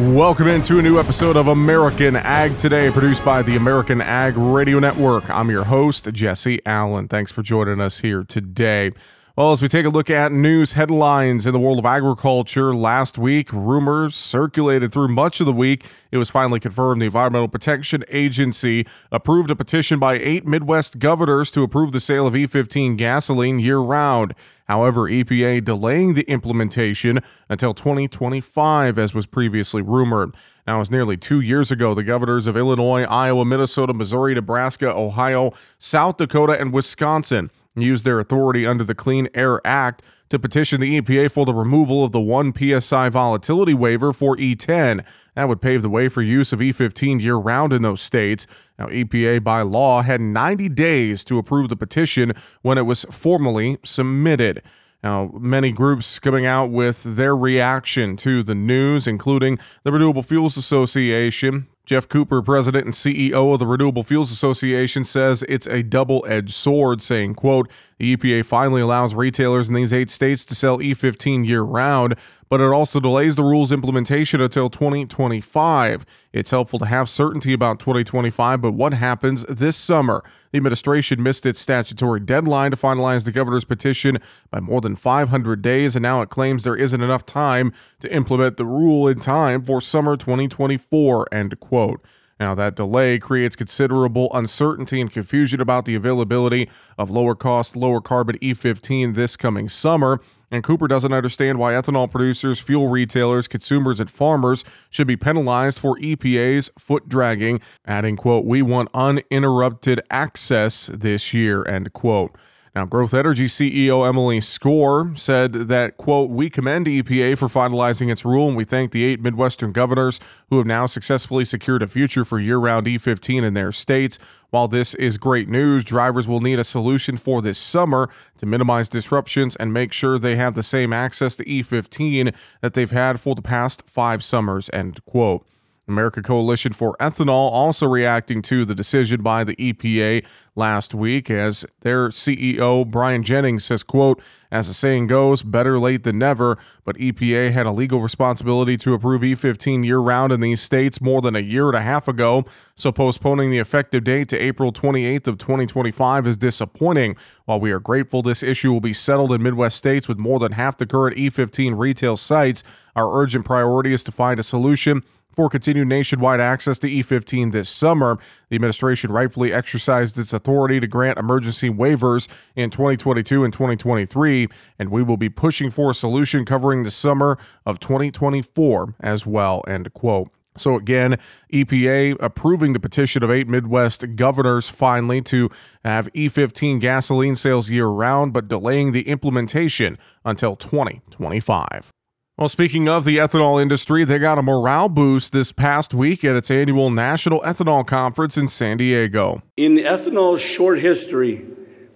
Welcome into a new episode of American Ag Today, produced by the American Ag Radio Network. I'm your host, Jesse Allen. Thanks for joining us here today. Well, as we take a look at news headlines in the world of agriculture, last week rumors circulated through much of the week. It was finally confirmed the Environmental Protection Agency approved a petition by eight Midwest governors to approve the sale of E15 gasoline year round. However, EPA delaying the implementation until 2025, as was previously rumored. Now, was nearly two years ago, the governors of Illinois, Iowa, Minnesota, Missouri, Nebraska, Ohio, South Dakota, and Wisconsin used their authority under the Clean Air Act to petition the EPA for the removal of the 1 psi volatility waiver for E10. That would pave the way for use of E15 year round in those states. Now, EPA by law had 90 days to approve the petition when it was formally submitted. Now, many groups coming out with their reaction to the news, including the Renewable Fuels Association, Geoff Cooper, president and CEO of the Renewable Fuels Association, says it's a double-edged sword, saying, quote, the EPA finally allows retailers in these eight states to sell E15 year-round, but it also delays the rule's implementation until 2025. It's helpful to have certainty about 2025, but what happens this summer? The administration missed its statutory deadline to finalize the governor's petition by more than 500 days, and now it claims there isn't enough time to implement the rule in time for summer 2024. End quote. Now, that delay creates considerable uncertainty and confusion about the availability of lower cost, lower carbon E15 this coming summer. And Cooper doesn't understand why ethanol producers, fuel retailers, consumers, and farmers should be penalized for EPA's foot dragging, adding, quote, we want uninterrupted access this year, end quote. Now, Growth Energy CEO Emily Skor said that, quote, we commend EPA for finalizing its rule and we thank the eight Midwestern governors who have now successfully secured a future for year round E15 in their states. While this is great news, drivers will need a solution for this summer to minimize disruptions and make sure they have the same access to E15 that they've had for the past five summers, end quote. America Coalition for Ethanol also reacting to the decision by the EPA last week as their CEO Brian Jennings says quote as the saying goes better late than never but EPA had a legal responsibility to approve E15 year round in these states more than a year and a half ago. So postponing the effective date to April 28th of 2025 is disappointing. While we are grateful this issue will be settled in Midwest states with more than half the current E15 retail sites our urgent priority is to find a solution for continued nationwide access to E15 this summer. The administration rightfully exercised its authority to grant emergency waivers in 2022 and 2023, and we will be pushing for a solution covering the summer of 2024 as well. End quote. So, again, EPA approving the petition of eight Midwest governors finally to have E15 gasoline sales year round, but delaying the implementation until 2025. Well, speaking of the ethanol industry, they got a morale boost this past week at its annual National Ethanol Conference in San Diego. In ethanol's short history,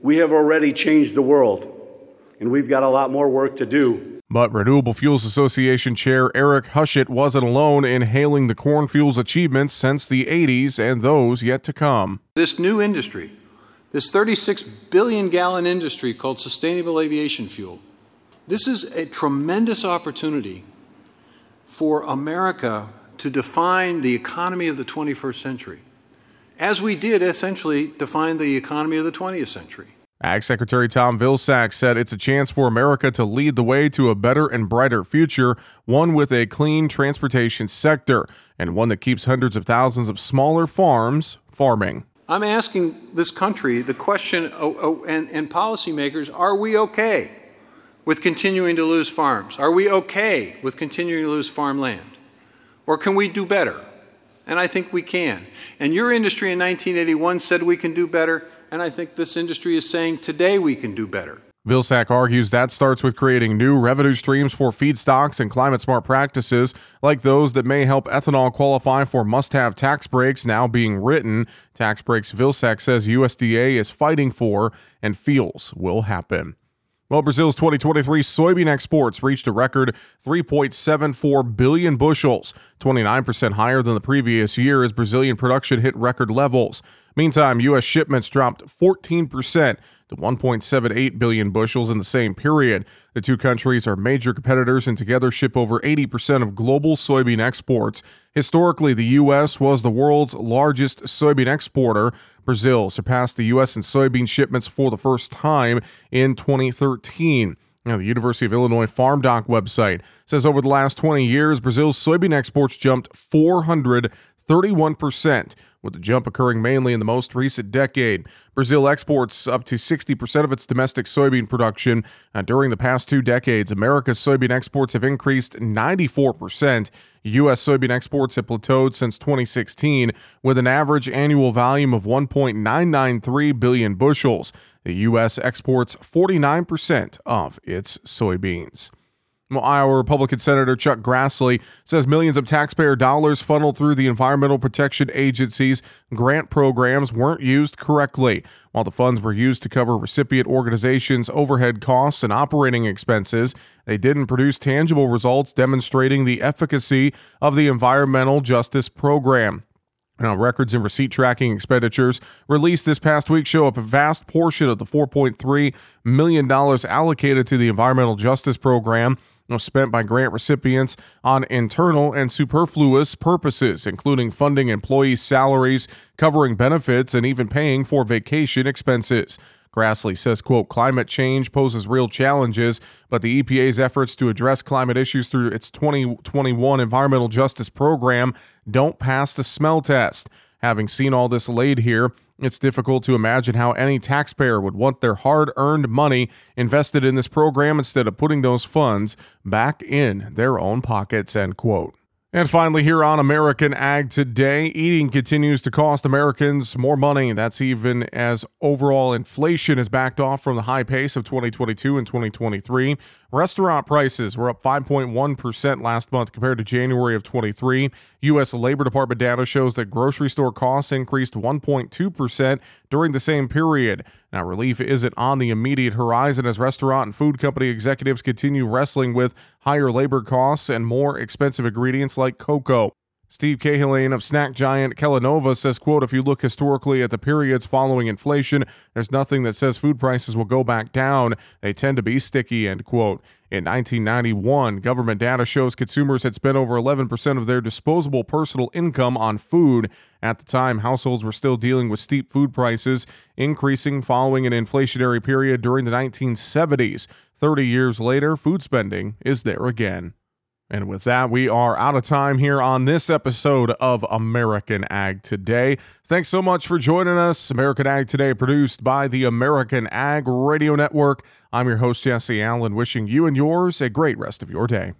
we have already changed the world, and we've got a lot more work to do. But Renewable Fuels Association Chair Eric Hushet wasn't alone in hailing the corn fuels achievements since the 80s and those yet to come. This new industry, this 36 billion gallon industry called sustainable aviation fuel, this is a tremendous opportunity for America to define the economy of the 21st century, as we did essentially define the economy of the 20th century. Ag Secretary Tom Vilsack said it's a chance for America to lead the way to a better and brighter future, one with a clean transportation sector, and one that keeps hundreds of thousands of smaller farms farming. I'm asking this country the question, oh, oh, and, and policymakers, are we okay? With continuing to lose farms? Are we okay with continuing to lose farmland? Or can we do better? And I think we can. And your industry in 1981 said we can do better, and I think this industry is saying today we can do better. Vilsack argues that starts with creating new revenue streams for feedstocks and climate smart practices, like those that may help ethanol qualify for must have tax breaks now being written. Tax breaks Vilsack says USDA is fighting for and feels will happen. Well, Brazil's 2023 soybean exports reached a record 3.74 billion bushels, 29% higher than the previous year as Brazilian production hit record levels. Meantime, U.S. shipments dropped 14% to 1.78 billion bushels in the same period. The two countries are major competitors and together ship over 80% of global soybean exports. Historically, the U.S. was the world's largest soybean exporter. Brazil surpassed the U.S. in soybean shipments for the first time in 2013. Now, the University of Illinois Farm Doc website says over the last 20 years, Brazil's soybean exports jumped 431%, with the jump occurring mainly in the most recent decade. Brazil exports up to 60% of its domestic soybean production. Uh, during the past two decades, America's soybean exports have increased 94%. U.S. soybean exports have plateaued since 2016, with an average annual volume of 1.993 billion bushels. The U.S. exports 49% of its soybeans. Iowa Republican Senator Chuck Grassley says millions of taxpayer dollars funneled through the Environmental Protection Agency's grant programs weren't used correctly. While the funds were used to cover recipient organizations' overhead costs and operating expenses, they didn't produce tangible results demonstrating the efficacy of the Environmental Justice Program. Now, records and receipt tracking expenditures released this past week show up a vast portion of the $4.3 million allocated to the Environmental Justice Program you know, spent by grant recipients on internal and superfluous purposes, including funding employees' salaries, covering benefits, and even paying for vacation expenses. Grassley says, quote, climate change poses real challenges, but the EPA's efforts to address climate issues through its 2021 Environmental Justice Program don't pass the smell test. Having seen all this laid here, it's difficult to imagine how any taxpayer would want their hard earned money invested in this program instead of putting those funds back in their own pockets, end quote. And finally, here on American Ag Today, eating continues to cost Americans more money. That's even as overall inflation has backed off from the high pace of 2022 and 2023. Restaurant prices were up 5.1% last month compared to January of 23. U.S. Labor Department data shows that grocery store costs increased 1.2% during the same period. Now, relief isn't on the immediate horizon as restaurant and food company executives continue wrestling with higher labor costs and more expensive ingredients like cocoa. Steve Cahillane of snack giant Kellanova says, quote, if you look historically at the periods following inflation, there's nothing that says food prices will go back down. They tend to be sticky, end quote. In 1991, government data shows consumers had spent over 11% of their disposable personal income on food. At the time, households were still dealing with steep food prices, increasing following an inflationary period during the 1970s. 30 years later, food spending is there again. And with that, we are out of time here on this episode of American Ag Today. Thanks so much for joining us. American Ag Today, produced by the American Ag Radio Network. I'm your host, Jesse Allen, wishing you and yours a great rest of your day.